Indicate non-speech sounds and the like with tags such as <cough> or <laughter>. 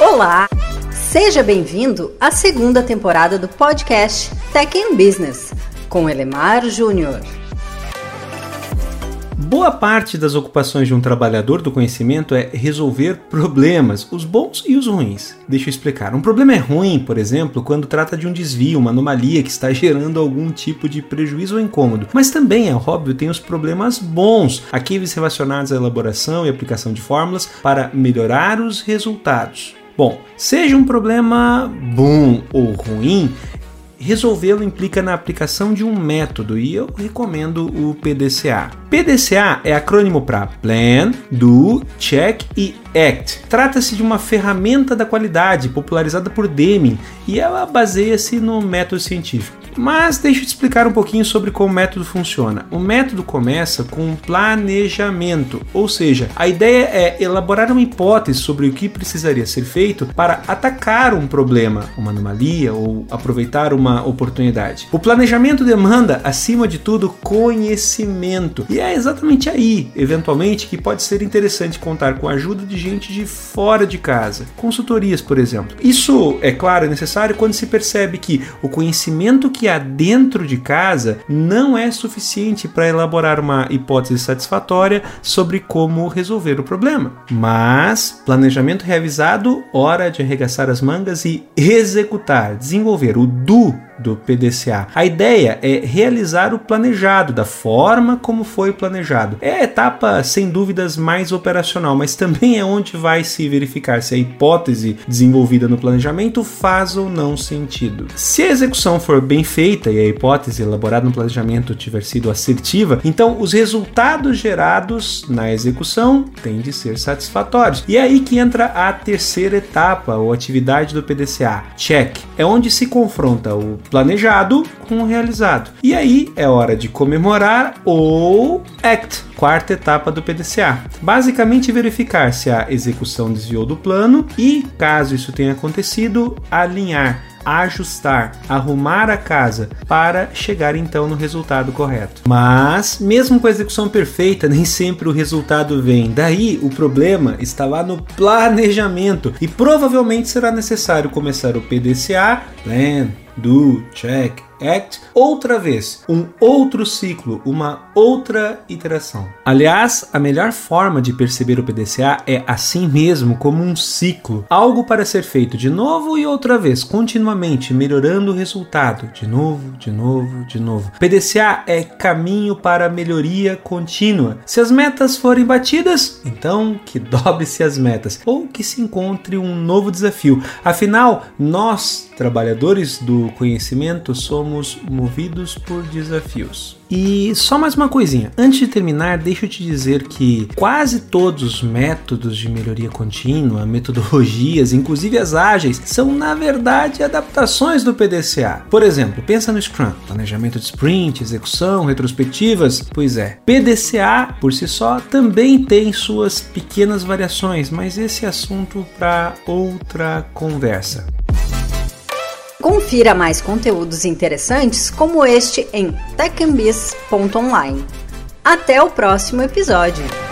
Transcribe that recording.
Olá! Seja bem-vindo à segunda temporada do podcast Tech in Business com Elemar Júnior. Boa parte das ocupações de um trabalhador do conhecimento é resolver problemas, os bons e os ruins. Deixa eu explicar. Um problema é ruim, por exemplo, quando trata de um desvio, uma anomalia que está <laughs> gerando algum tipo de prejuízo ou incômodo. Mas também, é óbvio, tem os problemas bons, aqueles relacionados à elaboração e aplicação de fórmulas para melhorar os resultados. Bom, seja um problema bom ou ruim, resolvê-lo implica na aplicação de um método e eu recomendo o PDCA. PDCA é acrônimo para Plan, Do, Check e Act. Trata-se de uma ferramenta da qualidade popularizada por Deming e ela baseia-se no método científico. Mas deixa eu te explicar um pouquinho sobre como o método funciona. O método começa com um planejamento, ou seja, a ideia é elaborar uma hipótese sobre o que precisaria ser feito para atacar um problema, uma anomalia ou aproveitar uma oportunidade. O planejamento demanda, acima de tudo, conhecimento. E é exatamente aí, eventualmente, que pode ser interessante contar com a ajuda de gente de fora de casa, consultorias, por exemplo. Isso, é claro, é necessário quando se percebe que o conhecimento que há dentro de casa não é suficiente para elaborar uma hipótese satisfatória sobre como resolver o problema. Mas planejamento revisado, hora de arregaçar as mangas e executar, desenvolver o do do PDCA. A ideia é realizar o planejado da forma como foi planejado. É a etapa sem dúvidas mais operacional, mas também é onde vai se verificar se a hipótese desenvolvida no planejamento faz ou não sentido. Se a execução for bem feita e a hipótese elaborada no planejamento tiver sido assertiva, então os resultados gerados na execução têm de ser satisfatórios. E é aí que entra a terceira etapa ou atividade do PDCA, check. É onde se confronta o planejado com o realizado. E aí é hora de comemorar ou act, quarta etapa do PDCA. Basicamente verificar se a execução desviou do plano e, caso isso tenha acontecido, alinhar ajustar, arrumar a casa para chegar então no resultado correto. Mas, mesmo com a execução perfeita, <laughs> nem sempre o resultado vem. Daí o problema está lá no planejamento e provavelmente será necessário começar o PDCA, Plan, do, check, act, outra vez, um outro ciclo, uma outra iteração. Aliás, a melhor forma de perceber o PDCA é assim mesmo, como um ciclo, algo para ser feito de novo e outra vez, continuamente melhorando o resultado, de novo, de novo, de novo. PDCA é caminho para melhoria contínua. Se as metas forem batidas, então que <laughs> dobre-se as metas ou que se encontre um novo desafio. Afinal, nós, trabalhadores do conhecimento, somos somos movidos por desafios. E só mais uma coisinha, antes de terminar, deixa eu te dizer que quase todos os métodos de melhoria contínua, metodologias, inclusive as ágeis, são na verdade adaptações do PDCA. Por exemplo, pensa no Scrum, planejamento de sprint, execução, retrospectivas. Pois é, PDCA por si só também tem suas pequenas variações, mas esse assunto para outra conversa. Confira mais conteúdos interessantes como este em techambis.online. Até o próximo episódio!